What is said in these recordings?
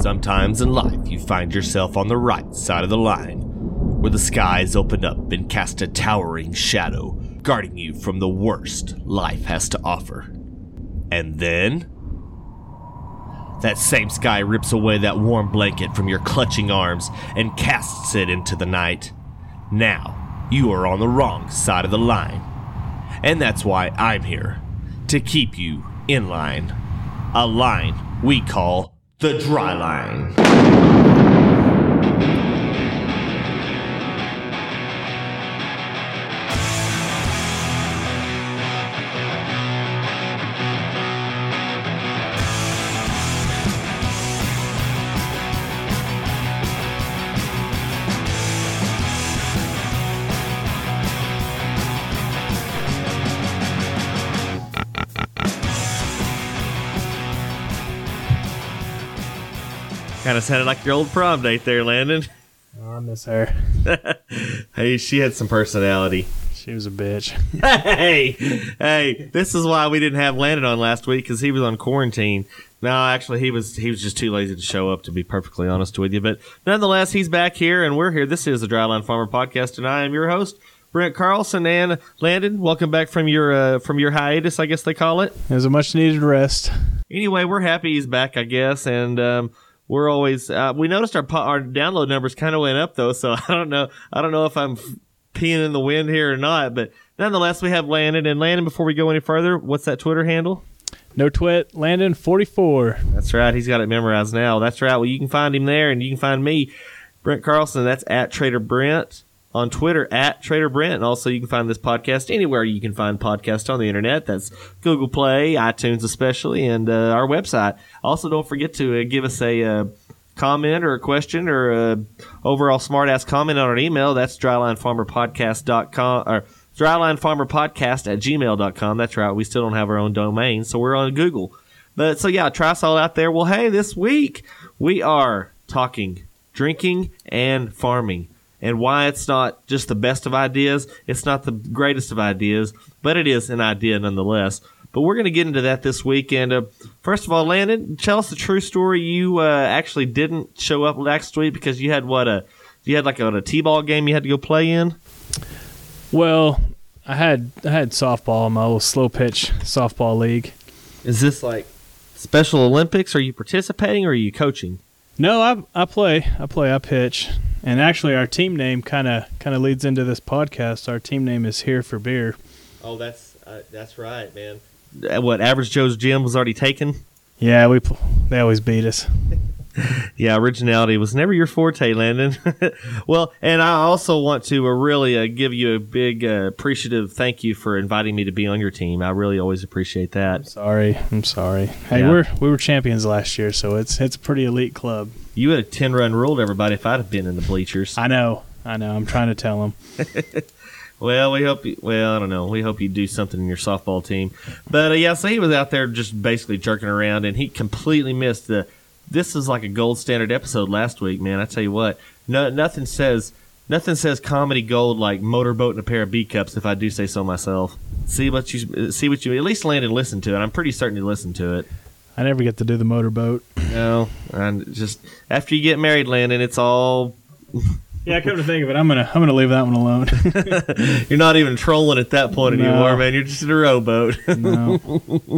Sometimes in life, you find yourself on the right side of the line, where the skies open up and cast a towering shadow, guarding you from the worst life has to offer. And then. That same sky rips away that warm blanket from your clutching arms and casts it into the night. Now, you are on the wrong side of the line. And that's why I'm here to keep you in line. A line we call the dry line. Kind of sounded like your old prom date there, Landon. Oh, I miss her. Hey, she had some personality. She was a bitch. hey, hey, this is why we didn't have Landon on last week because he was on quarantine. No, actually, he was he was just too lazy to show up. To be perfectly honest with you, but nonetheless, he's back here and we're here. This is the Dryline Farmer Podcast, and I am your host, Brent Carlson. And Landon, welcome back from your uh, from your hiatus, I guess they call it. It was a much needed rest. Anyway, we're happy he's back, I guess, and um, we're always uh, we noticed our our download numbers kind of went up though, so I don't know I don't know if I'm peeing in the wind here or not, but nonetheless, we have Landon. And Landon, before we go any further, what's that Twitter handle? No twit. Landon forty four. That's right. He's got it memorized now. That's right. Well, you can find him there, and you can find me, Brent Carlson. That's at Trader Brent on Twitter at Trader Brent. And also, you can find this podcast anywhere you can find podcasts on the internet. That's Google Play, iTunes, especially, and uh, our website. Also, don't forget to uh, give us a. Uh, comment or a question or a overall smartass comment on our email that's drylinefarmerpodcast.com or drylinefarmerpodcast at gmail.com that's right we still don't have our own domain so we're on google but so yeah try us all out there well hey this week we are talking drinking and farming and why it's not just the best of ideas it's not the greatest of ideas but it is an idea nonetheless but we're going to get into that this week. And uh, first of all, Landon, tell us the true story. You uh, actually didn't show up last week because you had what a you had like a, a t-ball game you had to go play in. Well, I had I had softball in my little slow pitch softball league. Is this like Special Olympics? Are you participating or are you coaching? No, I I play. I play. I pitch. And actually, our team name kind of kind of leads into this podcast. Our team name is Here for Beer. Oh, that's uh, that's right, man. Uh, What Average Joe's gym was already taken. Yeah, we pl- they always beat us. Yeah, originality was never your forte, Landon. well, and I also want to uh, really uh, give you a big uh, appreciative thank you for inviting me to be on your team. I really always appreciate that. Sorry, I'm sorry. Hey, Yeah. we're we were champions last year, so it's it's a pretty elite club. You had a 10 run rule to everybody if I'd have been in the bleachers. I know, I know. I'm trying to tell them. Well, we hope you, well, I don't know. We hope you do something in your softball team. But uh, yeah, so he was out there just basically jerking around and he completely missed the this is like a gold standard episode last week, man. I tell you what. No nothing says nothing says comedy gold like motorboat and a pair of B cups if I do say so myself. See what you see what you at least land and listen to it. I'm pretty certain you listen to it. I never get to do the motorboat. No, and just after you get married, Landon, it's all Yeah, come to think of it, I'm gonna I'm gonna leave that one alone. you're not even trolling at that point No. anymore, man. You're just in a rowboat. no.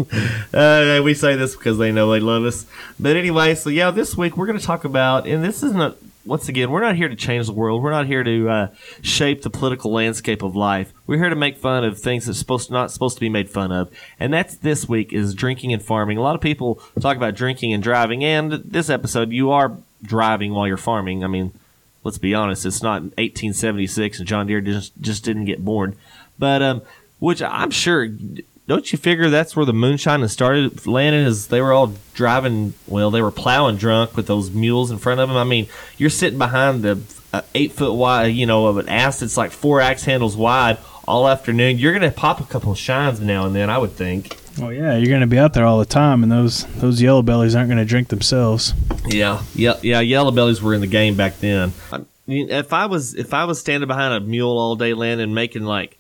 Uh, we say this because they know they love us. But anyway, so yeah, this week we're going to talk about, and this isn't, once again, we're not here to change the world. We're not here to uh, shape the political landscape of life. We're here to make fun of things that's supposed to, not supposed to be made fun of. And that's this week is drinking and farming. A lot of people talk about drinking and driving, and this episode you are driving while you're farming. I mean, let's be honest, it's not 1876 and John Deere just just didn't get born. But um, which I'm sure. Don't you figure that's where the moonshine has started? landing is they were all driving. Well, they were plowing drunk with those mules in front of them. I mean, you're sitting behind the uh, eight foot wide, you know, of an ass that's like four axe handles wide all afternoon. You're gonna pop a couple of shines now and then, I would think. Well, yeah, you're gonna be out there all the time, and those those yellow bellies aren't gonna drink themselves. Yeah, yeah, yeah. Yellow bellies were in the game back then. I mean, if I was if I was standing behind a mule all day, Landon, making like,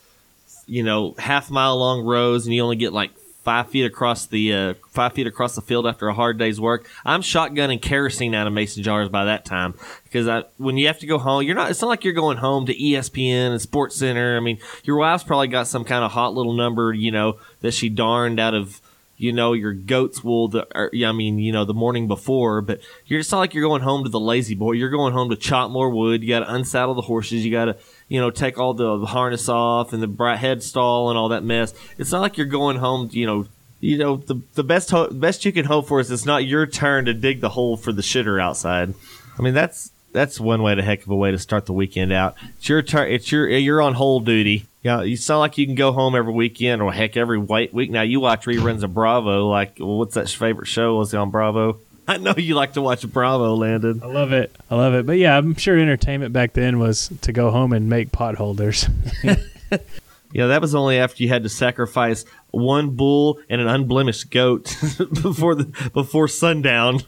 you know, half mile long rows, and you only get like five feet across the uh, five feet across the field after a hard day's work. I'm shotgunning kerosene out of mason jars by that time because I, when you have to go home, you're not. It's not like you're going home to ESPN and Sports Center. I mean, your wife's probably got some kind of hot little number, you know, that she darned out of you know, your goat's wool. The, er, or, I mean, you know, the morning before, but you're it's not like you're going home to the La-Z-Boy. You're going home to chop more wood. You got to unsaddle the horses. You got to, you know, take all the harness off and the head stall and all that mess. It's not like you're going home, you know, you know, the the best ho- best you can hope for is it's not your turn to dig the hole for the shitter outside. I mean, that's that's one way to heck of a way to start the weekend out. It's your turn. It's your you're on hold duty. Yeah, you sound like you can go home every weekend or heck every week. Now you watch reruns of Bravo. Like, well, what's that favorite show? Was it on Bravo? I know you like to watch Bravo, Landon. I love it. I love it. But yeah, I'm sure entertainment back then was to go home and make potholders. yeah, that was only after you had to sacrifice one bull and an unblemished goat before the before sundown.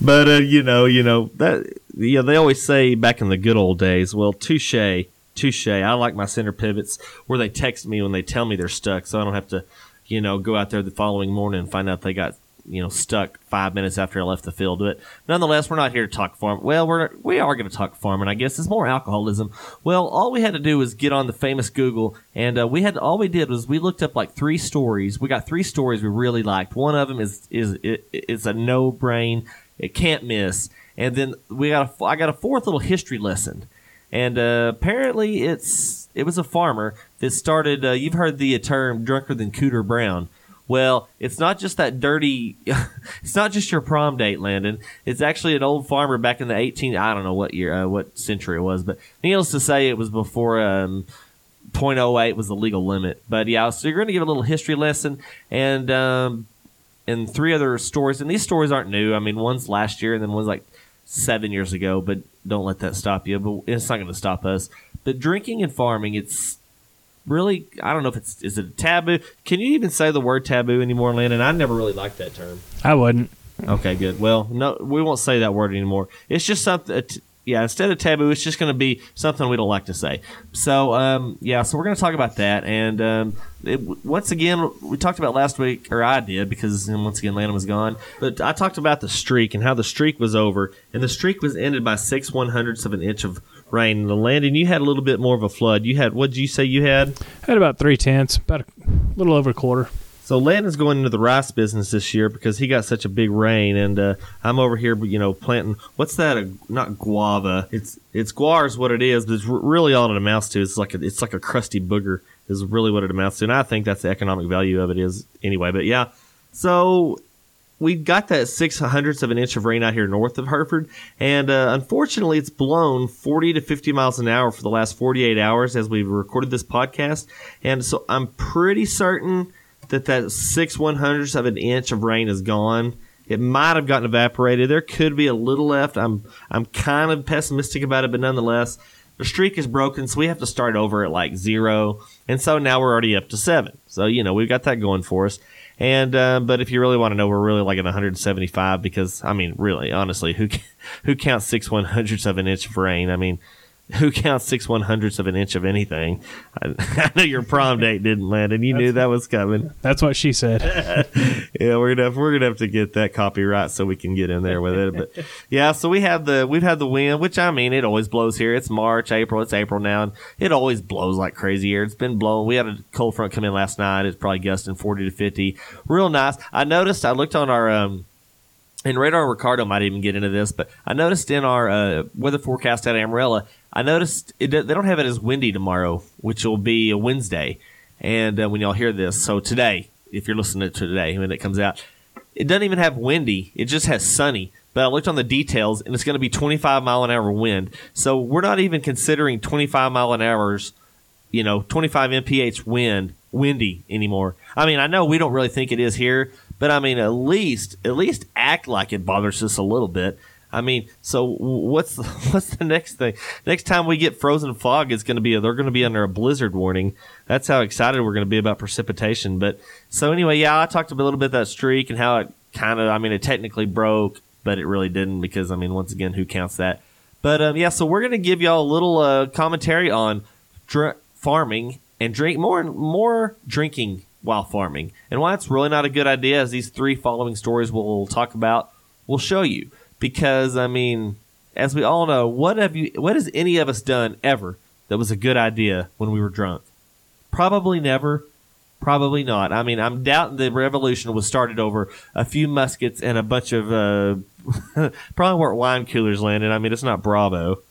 but uh, you know, you know that yeah, they always say back in the good old days. Well, touche touche. I like my center pivots where they text me when they tell me they're stuck, so I don't have to, you know, go out there the following morning and find out they got you know stuck five minutes after I left the field. But nonetheless, we're not here to talk farm. Well, we're we are going to talk farming. I guess it's more alcoholism. Well, all we had to do was get on the famous Google, and uh, we had all we did was we looked up like three stories. We got three stories we really liked. One of them is is it, it's a no brain. It can't miss. And then we got a I got a fourth little history lesson and uh, apparently it's it was a farmer that started. Uh, you've heard the term "drunker than Cooter Brown." Well, it's not just that dirty. it's not just your prom date, Landon. It's actually an old farmer back in the 18. I don't know what year, uh, what century it was, but needless to say, it was before um, 0.08 was the legal limit. But yeah, so you're going to give a little history lesson and um, and three other stories. And these stories aren't new. I mean, one's last year, and then one's like seven years ago. But don't let that stop you. But it's not going to stop us. But drinking and farming, it's really I don't know if it's is it a taboo. Can you even say the word taboo anymore, Landon? I never really liked that term. I wouldn't. Okay, good. Well, no, we won't say that word anymore. It's just something. Uh, Yeah, instead of taboo, it's just going to be something we don't like to say. So, um, yeah, so we're going to talk about that. And um, it, once again, we talked about last week, or I did, because once again, Landon was gone. But I talked about the streak and how the streak was over. And the streak was ended by six one hundredths of an inch of rain. And the Landon, you had a little bit more of a flood. You had, what did you say you had? I had about three tenths, about a little over a quarter. So Landon's going into the rice business this year because he got such a big rain, and uh, I'm over here, you know, planting. What's that? A, not guava. It's it's guar is what it is, but it's really all it amounts to. It's like a, it's like a crusty booger is really what it amounts to, and I think that's the economic value of it is anyway. But yeah, so we got that six hundredths of an inch of rain out here north of Hereford, and uh, unfortunately, it's blown 40 to 50 miles an hour for the last 48 hours as we've recorded this podcast, and so I'm pretty certain that that six one hundredths of an inch of rain is gone. It might have gotten evaporated. There could be a little left. I'm I'm kind of pessimistic about it, but nonetheless, the streak is broken, so we have to start over at like zero. And so now we're already up to seven. So you know we've got that going for us. And uh, but if you really want to know, we're really like at 175 because I mean, really, honestly, who who counts six one hundredths of an inch of rain? I mean, who counts six one hundredths of an inch of anything? I, I know your prom date didn't land, and you that's, knew that was coming. That's what she said. yeah, we're gonna have, we're gonna have to get that copyright so we can get in there with it. But yeah, so we have the we've had the wind, which I mean, it always blows here. It's March, April, it's April now, and it always blows like crazy here. It's been blowing. We had a cold front come in last night. It's probably gusting forty to fifty. Real nice. I noticed. I looked on our um and Radar Ricardo might even get into this, but I noticed in our uh, weather forecast at Amarillo, I noticed it, they don't have it as windy tomorrow, which will be a Wednesday. And uh, when y'all hear this, so today, if you're listening to today when it comes out, it doesn't even have windy. It just has sunny. But I looked on the details, and it's going to be 25 mile an hour wind. So we're not even considering 25 mile an hours, you know, 25 mph wind windy anymore. I mean, I know we don't really think it is here, but I mean, at least at least act like it bothers us a little bit. I mean, so what's the, what's the next thing? Next time we get frozen fog, it's going to be they're going to be under a blizzard warning. That's how excited we're going to be about precipitation. But so anyway, yeah, I talked a little bit that streak and how it kind of, I mean, it technically broke, but it really didn't because I mean, once again, who counts that? But um, yeah, so we're going to give y'all a little uh, commentary on dr- farming and drink more and more drinking while farming. And why it's really not a good idea, as these three following stories we'll talk about will show you. Because, I mean, as we all know, what have you, what has any of us done ever that was a good idea when we were drunk? Probably never. Probably not. I mean, I'm doubting the revolution was started over a few muskets and a bunch of, uh, probably weren't wine coolers Landon. I mean, it's not Bravo.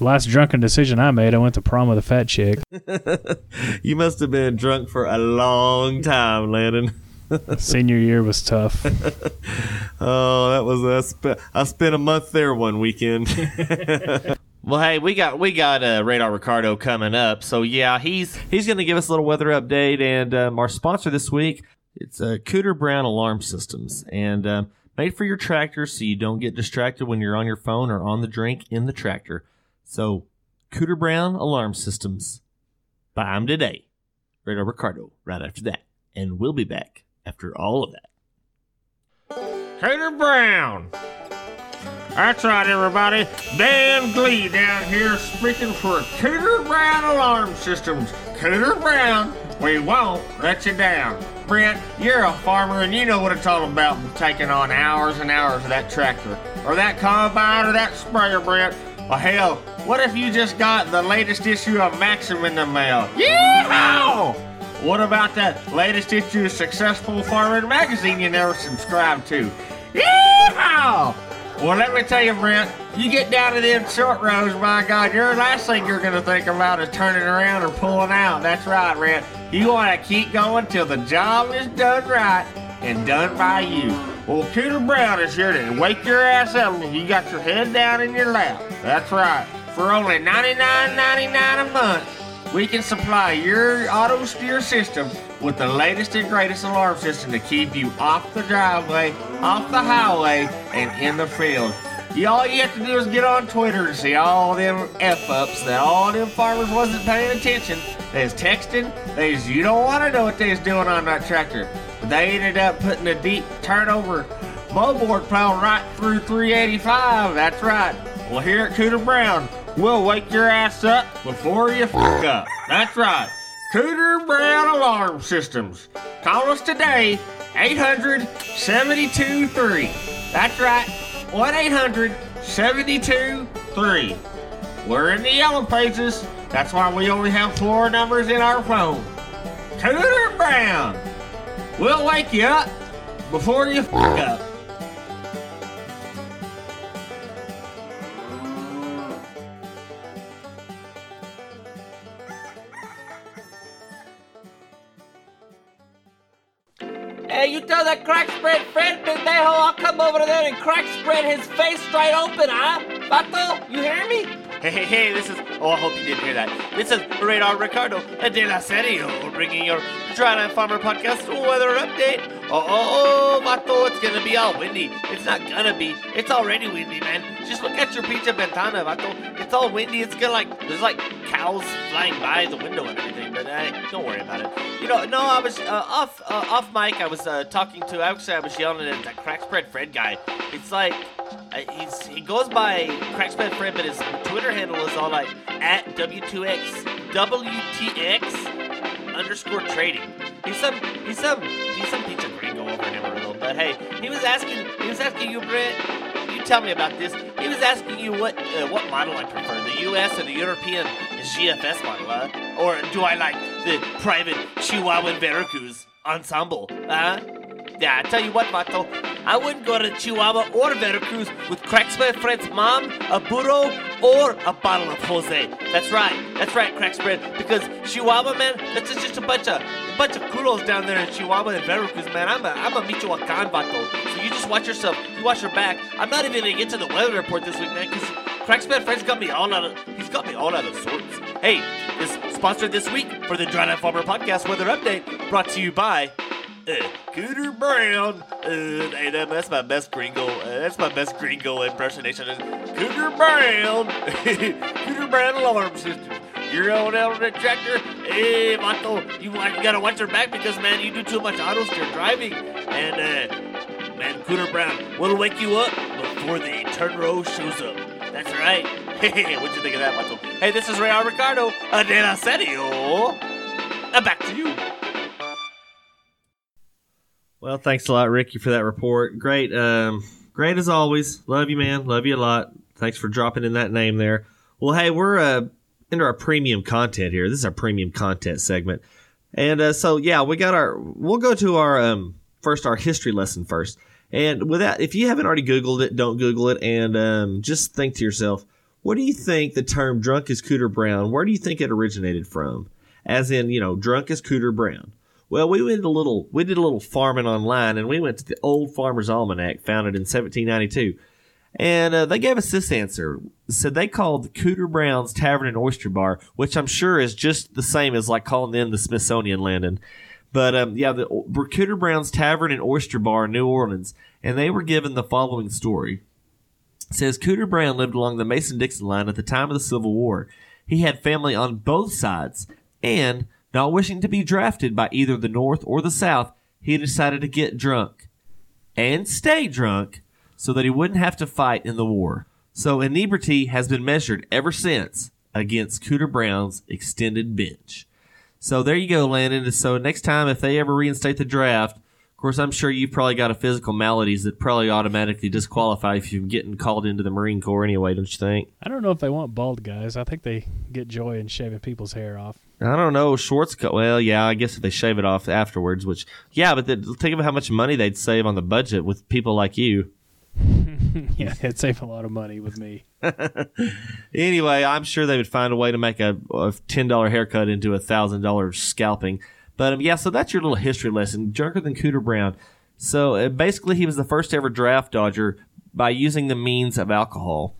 Last drunken decision I made, I went to prom with a fat chick. you must have been drunk for a long time, Landon. Senior year was tough. oh, that was I spent I spent a month there one weekend. well, hey, we got we got uh, Radar Ricardo coming up, so yeah, he's he's going to give us a little weather update, and um, our sponsor this week it's uh, Cooter Brown Alarm Systems, and um, made for your tractor so you don't get distracted when you're on your phone or on the drink in the tractor. So, Cooter Brown Alarm Systems. Buy them today. Radar Ricardo right after that, and we'll be back after all of that. Cooter Brown. That's right, everybody. Dan Glee down here speaking for Cooter Brown Alarm Systems. Cooter Brown, we won't let you down. Brent, you're a farmer and you know what it's all about taking on hours and hours of that tractor, or that combine, or that sprayer, Brent. Well, hell, what if you just got the latest issue of Maxim in the mail? Yeehaw! What about that latest issue of Successful Farming magazine you never subscribed to? Yeehaw! Well, let me tell you, Brent, you get down to them short rows, my God, your last thing you're gonna think about is turning around or pulling out. That's right, Brent. You wanna keep going till the job is done right and done by you. Well, Cooter Brown is here to wake your ass up and you got your head down in your lap. That's right. For only $99.99 a month, we can supply your auto steer system with the latest and greatest alarm system to keep you off the driveway, off the highway, and in the field. You, all you have to do is get on Twitter to see all them F ups that all them farmers wasn't paying attention. They was texting, they was, you don't want to know what they was doing on that tractor. They ended up putting a deep turnover moldboard plow right through 385. That's right. Well, here at Cooter Brown, we'll wake your ass up before you fuck up. That's right. Cooter Brown Alarm Systems. Call us today, 800 72 3. That's right, 1 800 72 3. We're in the yellow pages. That's why we only have floor numbers in our phone. Cooter Brown. We'll wake you up before you fuck up. Hey, you tell that crack spread Fred Pendejo I'll come over there and crack spread his face straight open, huh? Vato, you hear me? Hey, hey, hey, this is. Oh, I hope you didn't hear that. This is Radar Ricardo de la Serio bringing your Dryland Farmer Podcast weather update. Oh, oh, oh, vato, it's gonna be all windy. It's not gonna be. It's already windy, man. Just look at your pizza ventana, vato. It's all windy. It's gonna like. There's like cows flying by the window and everything, but hey, don't worry about it. You know, no, I was uh, off uh, off mic. I was uh, talking to. Actually, I was yelling at that crack spread Fred guy. It's like. He's, he goes by Crackspread Fred, but his Twitter handle is all like at W2X WTX underscore trading. He's some he's some he's some pizza gringo over in Amarillo. But hey, he was asking he was asking you, Brent. You tell me about this. He was asking you what uh, what model I prefer, the U.S. or the European GFS model, uh? or do I like the private Chihuahuan Veracruz ensemble? Yeah, I tell you what, Vato, I wouldn't go to Chihuahua or Veracruz with Crackspread Fred's mom, a burro, or a bottle of Jose. That's right, that's right, Crackspread, because Chihuahua, man, that's just, a bunch of a bunch of kudos down there in Chihuahua and Veracruz, man. I'm a I'm a Michoacan, Vato. So you just watch yourself, you watch your back. I'm not even gonna get to the weather report this week, man, because Crackspread Fred's got me all out of he's got me all out of sorts. Hey, this sponsored this week for the Dryland Farmer Podcast Weather Update, brought to you by Cooter Brown. Uh, hey, that, that's my best gringo. Uh, that's my best gringo impersonation. Cooter Brown. Cooter Brown alarm system. You're on out on the tractor. Hey, Vato, you, you gotta watch your back because, man, you do too much auto steer driving. And, uh, man, Cooter Brown will wake you up before the turn row shows up. That's right. Hey, what'd you think of that, Vato? Hey, this is Ray Ricardo. Uh, de la Serio. Uh, back to you. Well, thanks a lot, Ricky, for that report. Great, um, great as always. Love you, man. Love you a lot. Thanks for dropping in that name there. Well, hey, we're uh, into our premium content here. This is our premium content segment, and uh, so yeah, we got our. We'll go to our um, first our history lesson first. And with that, if you haven't already Googled it, don't Google it, and um, just think to yourself, what do you think the term "drunk as Cooter Brown"? Where do you think it originated from? As in, you know, drunk as Cooter Brown. Well, we did a little we did a little farming online, and we went to the Old Farmer's Almanac, founded in 1792, and uh, they gave us this answer. Said they called the Cooter Brown's Tavern and Oyster Bar, which I'm sure is just the same as like calling them the Smithsonian Landon. But um, yeah, the Cooter Brown's Tavern and Oyster Bar in New Orleans, and they were given the following story. It says Cooter Brown lived along the Mason Dixon line at the time of the Civil War. He had family on both sides, and not wishing to be drafted by either the North or the South, he decided to get drunk and stay drunk so that he wouldn't have to fight in the war. So inebriety has been measured ever since against Cooter Brown's extended bench. So there you go, Landon. So next time, if they ever reinstate the draft, of course, I'm sure you've probably got a physical maladies that probably automatically disqualify you from getting called into the Marine Corps anyway, don't you think? I don't know if they want bald guys. I think they get joy in shaving people's hair off. I don't know. Schwartz, co- well, yeah, I guess if they shave it off afterwards, which, yeah, but then think of how much money they'd save on the budget with people like you. yeah, it'd save a lot of money with me. Anyway, I'm sure they would find a way to make a, a ten dollar haircut into a thousand dollar scalping. But um, yeah, so that's your little history lesson. Drunker than Cooter Brown. So uh, basically, he was the first ever draft dodger by using the means of alcohol.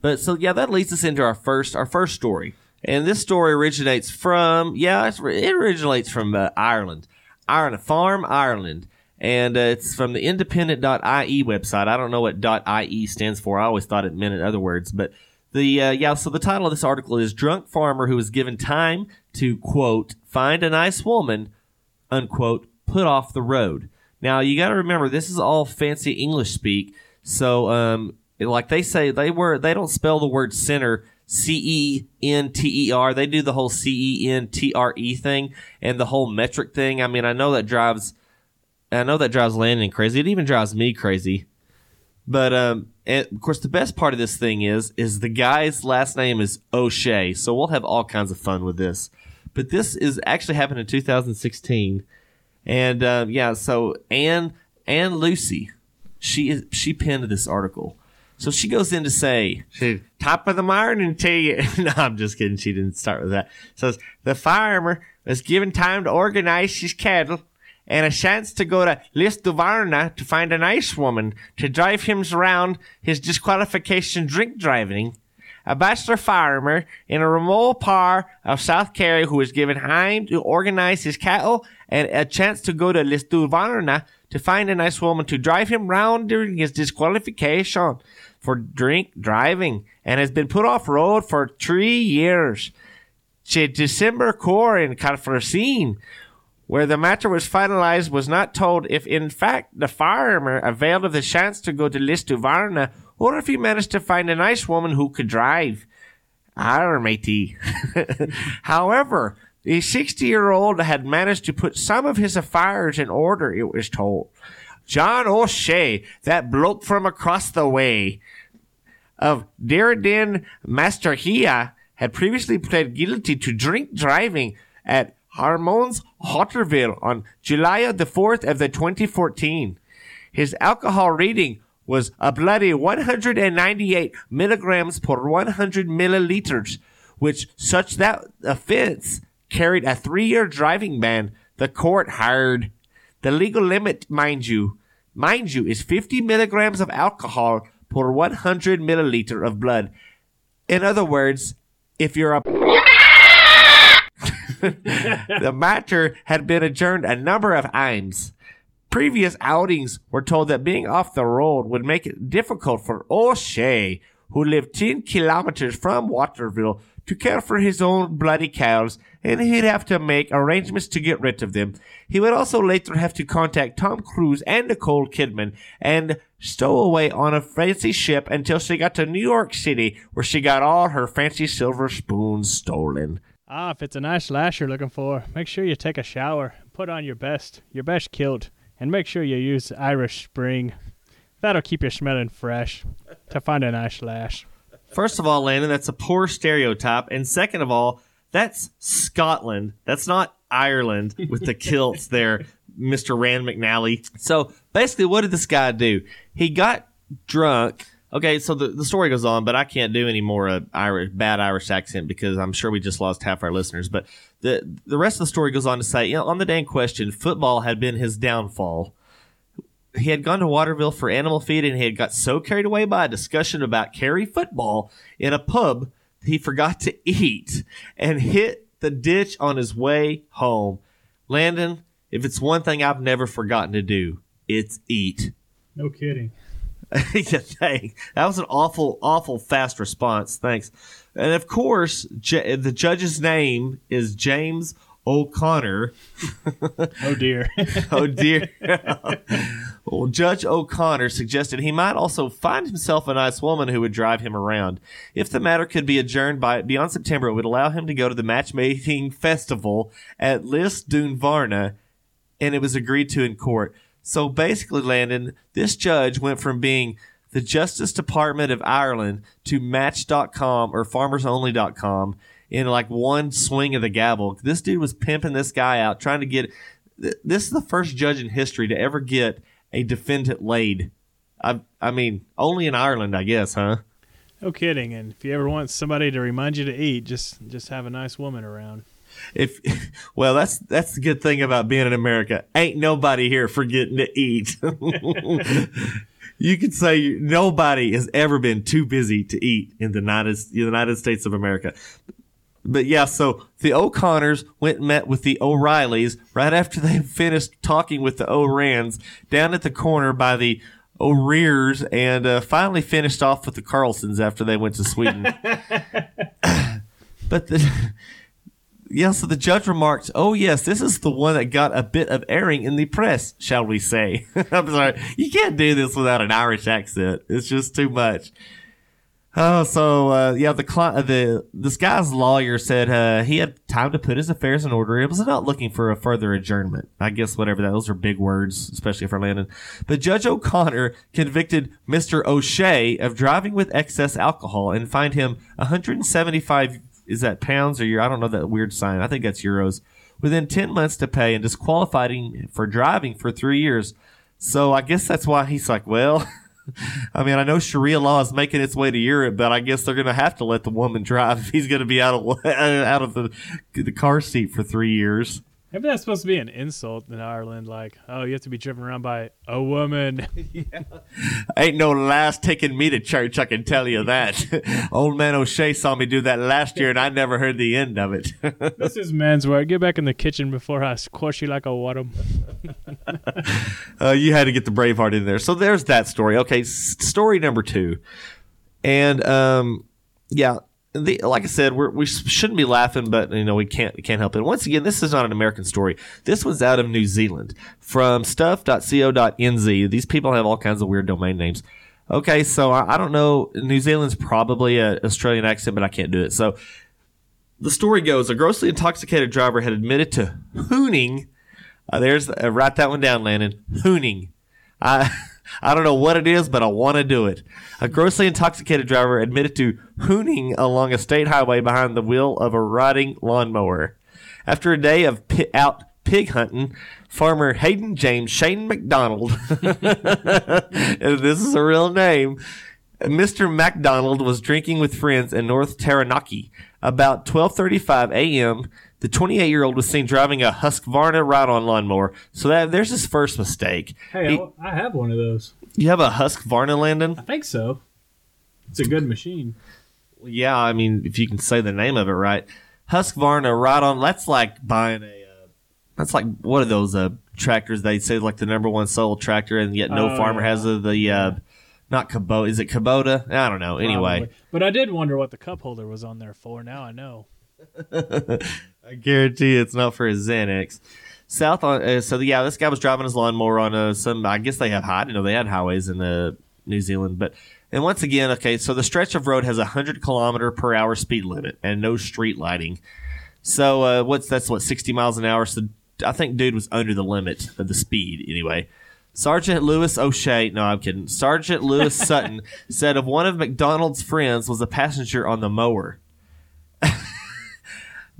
But so yeah, that leads us into our first our first story, and this story originates from yeah, it originates from uh, Ireland, Ireland Farm, Ireland, and uh, it's from the Independent.ie website. I don't know what .ie stands for. I always thought it meant in other words, but the uh, yeah. So the title of this article is "Drunk Farmer Who Was Given Time to Quote Find a Nice Woman," unquote, put off the road. Now you got to remember this is all fancy English speak. So um, like they say they were they don't spell the word center C E N T E R. They do the whole C E N T R E thing and the whole metric thing. I mean, I know that drives I know that drives Landon crazy. It even drives me crazy. But um, and of course, the best part of this thing is is the guy's last name is O'Shea, so we'll have all kinds of fun with this. But this is actually happened in 2016, and um, yeah, so Anne Anne Lucey, she is she penned this article. So she goes in to say, she, top of the morning to you. no, I'm just kidding. She didn't start with that. Says the farmer was given time to organize his cattle and a chance to go to Lisdoonvarna to find a nice woman to drive him around his disqualification drink driving. A bachelor farmer in a remote part of South Kerry who was given time to organize his cattle and a chance to go to Lisdoonvarna to find a nice woman to drive him round during his disqualification for drink driving and has been put off road for three years. To December core in Carfracine, where the matter was finalized, was not told if in fact the farmer availed of the chance to go to Lisdoonvarna or if he managed to find a nice woman who could drive. Arr, matey. However, the 60 year old had managed to put some of his affairs in order, it was told. John O'Shea, that bloke from across the way of Derridin Masterhia, had previously pled guilty to drink driving at Harmons Hotterville on July the 4th of the 2014. His alcohol reading was a bloody 198 milligrams per 100 milliliters, which such that offense carried a three-year driving ban. The court heard. The legal limit, mind you, mind you, is 50 milligrams of alcohol per 100 milliliter of blood. In other words, if you're a the matter had been adjourned a number of times. Previous outings were told that being off the road would make it difficult for O'Shea, who lived 10 kilometers from Waterville, to care for his own bloody cows, and he'd have to make arrangements to get rid of them. He would also later have to contact Tom Cruise and Nicole Kidman and stow away on a fancy ship until she got to New York City, where she got all her fancy silver spoons stolen. Ah, if it's a nice lash you're looking for, make sure you take a shower, put on your best, your best kilt, and make sure you use Irish Spring. That'll keep you smelling fresh to find a nice lash. First of all, Landon, that's a poor stereotype. And second of all, that's Scotland. That's not Ireland with the kilts there, Mr. Rand McNally. So basically, what did this guy do? He got drunk. Okay, so the, the story goes on, but I can't do any more uh, Irish, bad Irish accent because I'm sure we just lost half our listeners. But the the rest of the story goes on to say, you know, on the day in question, football had been his downfall he had gone to Waterville for animal feed and he had got so carried away by a discussion about Kerry football in a pub he forgot to eat and hit the ditch on his way home. Landon, if it's one thing I've never forgotten to do, it's eat. No kidding. yeah, thanks. That was an awful, awful fast response. Thanks. And of course, J- the judge's name is James O'Connor. Oh dear. oh dear. well, Judge O'Connor suggested he might also find himself a nice woman who would drive him around. If the matter could be adjourned by beyond September, it would allow him to go to the matchmaking festival at Lis Varna, and it was agreed to in court. So basically, Landon, this judge went from being the Justice Department of Ireland to Match.com or FarmersOnly.com in like one swing of the gavel. This dude was pimping this guy out, trying to get. This is the first judge in history to ever get a defendant laid. I, I mean, only in Ireland, I guess, huh? No kidding. And if you ever want somebody to remind you to eat, just just have a nice woman around. If well, that's that's the good thing about being in America. Ain't nobody here forgetting to eat. you could say nobody has ever been too busy to eat in the United United States of America. But yeah, so the O'Connors went and met with the O'Reillys right after they finished talking with the O'Rands down at the corner by the O'Rears and uh, finally finished off with the Carlsons after they went to Sweden. but the. Yeah, so the judge remarked, Oh, yes, this is the one that got a bit of airing in the press, shall we say. I'm sorry. You can't do this without an Irish accent. It's just too much. Oh, so uh, yeah, the cli- the this guy's lawyer said uh, he had time to put his affairs in order. It was not looking for a further adjournment. I guess whatever that. Those are big words, especially for Landon. But Judge O'Connor convicted Mister O'Shea of driving with excess alcohol and fined him 175. Is that pounds or year? I don't know that weird sign. I think that's euros. Within 10 months to pay and disqualified him for driving for three years. So I guess that's why he's like, well. I mean, I know Sharia law is making its way to Europe, but I guess they're going to have to let the woman drive if he's going to be out of out of the the car seat for three years. Maybe that's supposed to be an insult in Ireland. Like, oh, you have to be driven around by a woman. Ain't no lass taking me to church, I can tell you that. Old man O'Shea saw me do that last year, and I never heard the end of it. this is man's wear. Get back in the kitchen before I squash you like a water. uh, you had to get the Braveheart in there. So there's that story. Okay, s- story number two. And um, yeah, the, like I said, we're, we shouldn't be laughing, but you know we can't we can't help it. Once again, this is not an American story. This one's out of New Zealand from stuff.co.nz. These people have all kinds of weird domain names. Okay, so I, I don't know. New Zealand's probably an Australian accent, but I can't do it. So the story goes: a grossly intoxicated driver had admitted to hooning. Uh, there's uh, write that one down, Landon. Hooning. I. I don't know what it is, but I want to do it. A grossly intoxicated driver admitted to hooning along a state highway behind the wheel of a riding lawnmower. After a day of pi- out pig hunting, farmer Hayden James Shane McDonald, this is a real name, Mr. McDonald was drinking with friends in North Taranaki. About 12:35 a.m., the 28-year-old was seen driving a Husqvarna ride-on lawnmower. So that there's his first mistake. Hey, He- I, have one of those. you have a Husqvarna, Landon? I think so. It's a good machine. Yeah, I mean, if you can say the name of it right, Husqvarna ride-on. That's like buying a. Uh, that's like what are those uh, tractors? They say like the number one sold tractor, and yet no Oh, farmer has the, the uh, not Kubota. Is it Kubota? I don't know. Anyway, Probably. But I did wonder what the cup holder was on there for. Now I know. I guarantee it's not for his Xanax. South on uh, so yeah, this guy was driving his lawnmower on uh, some. I guess they have high. You know, they had highways in uh, New Zealand, but and once again, okay, so the stretch of road has a hundred kilometer per hour speed limit and no street lighting. So uh, what's that's what sixty miles an hour. So I think dude was under the limit of the speed anyway. Sergeant Lewis O'Shea, no, I'm kidding. Sergeant Lewis Sutton said of one of McDonald's friends was a passenger on the mower.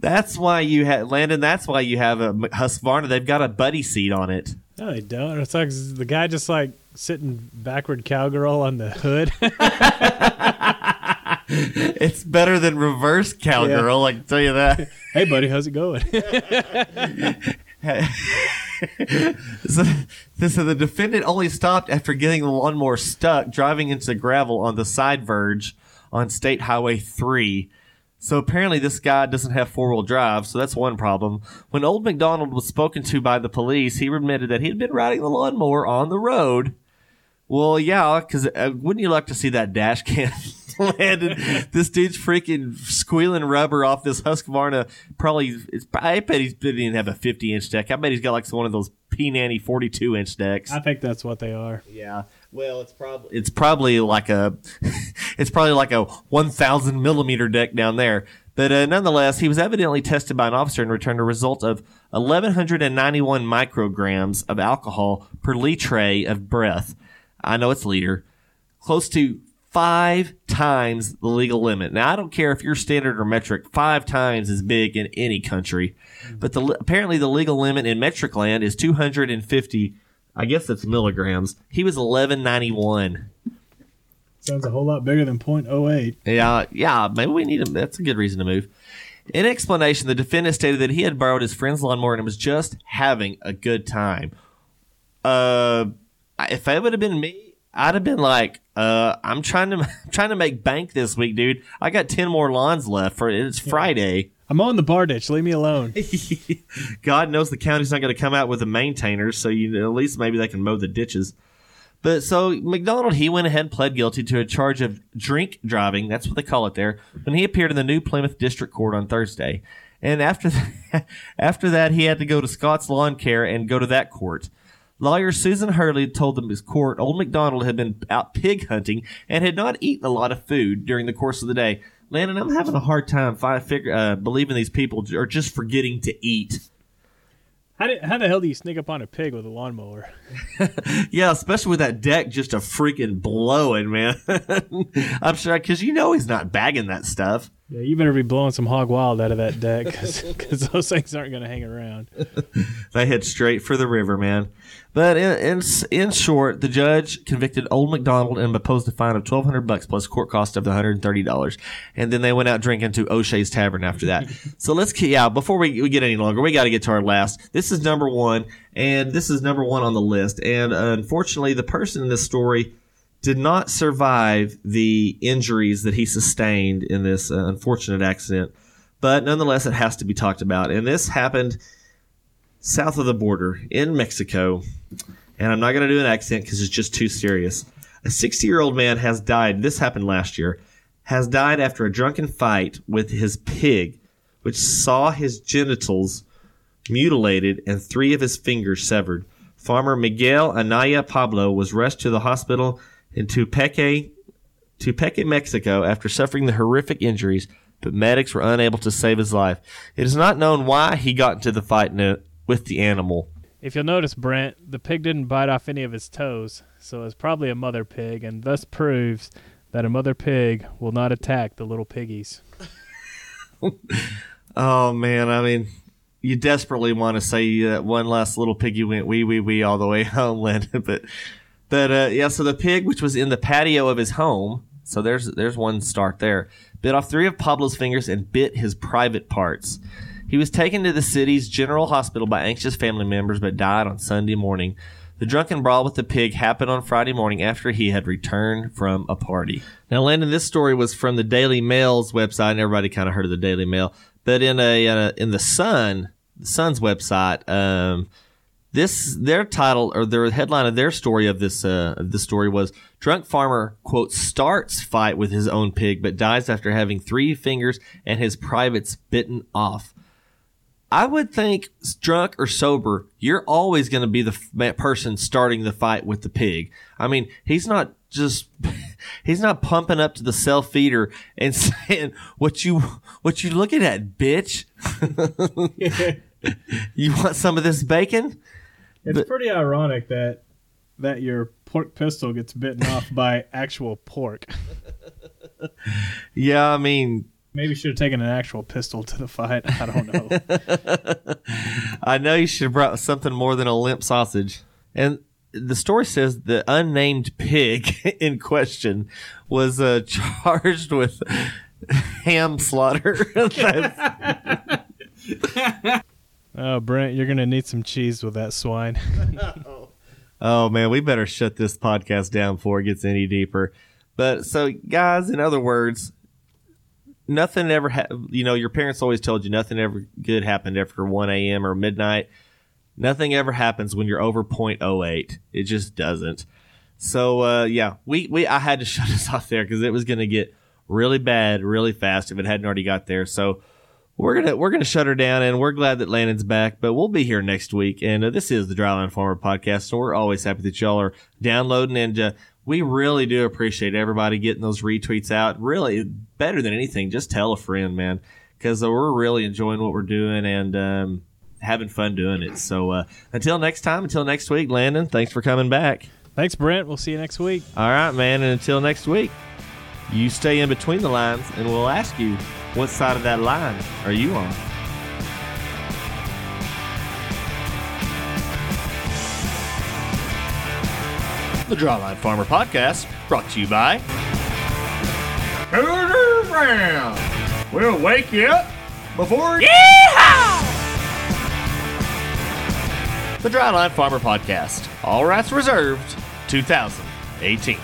that's why you have Landon. That's why you have a Husqvarna. They've got a buddy seat on it. No, they don't. It's like the guy just like sitting backward cowgirl on the hood. It's better than reverse cowgirl. I can tell you that. hey, buddy, how's it going? so, so the defendant only stopped after getting the lawnmower stuck driving into the gravel on the side verge on State Highway 3. So apparently this guy doesn't have four-wheel drive, so that's one problem. When Old McDonald was spoken to by the police, he admitted that he had been riding the lawnmower on the road. Well, yeah, because uh, wouldn't you like to see that dash cam Landon? this dude's freaking squealing rubber off this Husqvarna. Probably, it's, I bet he didn't even have a 50 inch deck. I bet he's got like one of those P Nanny 42 inch decks. I think that's what they are. Yeah. Well, it's probably it's probably like a it's probably like a 1,000 millimeter deck down there. But uh, nonetheless, he was evidently tested by an officer and returned a result of 1,191 micrograms of alcohol per litre of breath. I know it's liter, close to five times the legal limit. Now, I don't care if you're standard or metric, five times is big in any country. But the, apparently the legal limit in metric land is 250, I guess that's milligrams. He was 1191. Sounds a whole lot bigger than .08. Yeah, yeah, maybe we need him. That's a good reason to move. In explanation, the defendant stated that he had borrowed his friend's lawnmower and was just having a good time. Uh, if it would have been me, I'd have been like, uh, I'm trying to I'm trying to make bank this week, dude. I got ten more lawns left for it's Friday. I'm on the bar ditch. Leave me alone. God knows the county's not going to come out with the maintainers, so you at least maybe they can mow the ditches. But so McDonald, he went ahead and pled guilty to a charge of drink driving. That's what they call it there. When he appeared in the New Plymouth District Court on Thursday, and after that, after that, he had to go to Scott's Lawn Care and go to that court. Lawyer Susan Hurley told the court old McDonald had been out pig hunting and had not eaten a lot of food during the course of the day. Landon, I'm having a hard time fi- figure, uh, believing these people are just forgetting to eat. How, did, how the hell do you sneak up on a pig with a lawnmower? Yeah, especially with that deck just a freaking blowing, man. I'm sure because you know he's not bagging that stuff. Yeah, you better be blowing some hog wild out of that deck because those things aren't going to hang around. They head straight for the river, man. But in, in in short, the judge convicted Old McDonald and imposed a fine of twelve hundred bucks plus court cost of one hundred and thirty dollars. And then they went out drinking to O'Shea's Tavern after that. so let's keep yeah. Before we, we get any longer, we got to get to our last. This is number one, and this is number one on the list. And uh, unfortunately, the person in this story did not survive the injuries that he sustained in this uh, unfortunate accident. But nonetheless, it has to be talked about. And this happened south of the border in Mexico. And I'm not going to do an accent because it's just too serious. A 60 year old man has died. This happened last year. Has died after a drunken fight with his pig, which saw his genitals mutilated and three of his fingers severed. Farmer Miguel Anaya Pablo was rushed to the hospital in Tupeque, Tupeque, Mexico after suffering the horrific injuries, but medics were unable to save his life. It is not known why he got into the fight with the animal. If you'll notice, Brent, the pig didn't bite off any of his toes, so it's probably a mother pig, and thus proves that a mother pig will not attack the little piggies. Oh man, I mean, you desperately want to say that one last little piggy went wee wee wee all the way home, Landon, but but uh, yeah. So the pig, which was in the patio of his home, so there's there's one start there, bit off three of Pablo's fingers and bit his private parts. He was taken to the city's general hospital by anxious family members, but died on Sunday morning. The drunken brawl with the pig happened on Friday morning after he had returned from a party. Now, Landon, this story was from the Daily Mail's website, and everybody kind of heard of the Daily Mail. But in a uh, in the Sun, the Sun's website, um, this their title or their headline of their story of this uh, of this story was drunk farmer quote starts fight with his own pig but dies after having three fingers and his privates bitten off. I would think drunk or sober, you're always going to be the f- person starting the fight with the pig. I mean, he's not just he's not pumping up to the self feeder and saying what you what you looking at, bitch. You want some of this bacon? It's But- pretty ironic that that your pork pistol gets bitten off by actual pork. Yeah, I mean, Maybe should have taken an actual pistol to the fight. I don't know. I know you should have brought something more than a limp sausage. And the story says the unnamed pig in question was uh, charged with ham slaughter. Oh, Brent, you're gonna need some cheese with that swine. oh man, we better shut this podcast down before it gets any deeper. But so, guys, in other words, nothing ever. Ha- you know, your parents always told you nothing ever good happened after one a.m. or midnight. Nothing ever happens when you're over 0.08. It just doesn't. So uh, yeah, we, we I had to shut us off there because it was going to get really bad really fast if it hadn't already got there. So we're gonna we're gonna shut her down, and we're glad that Landon's back. But we'll be here next week, and uh, this is the Dryline Farmer podcast. So we're always happy that y'all are downloading, and uh, we really do appreciate everybody getting those retweets out. Really, better than anything, just tell a friend, man, because uh, we're really enjoying what we're doing and um, having fun doing it. So uh, until next time, until next week, Landon, thanks for coming back. Thanks, Brent. We'll see you next week. All right, man. And until next week, you stay in between the lines, and we'll ask you what side of that line are you on? The Dryline Farmer Podcast, brought to you by. Cooter Brown. We'll wake you up before you. The Dryline Farmer Podcast. All rights reserved. 2018.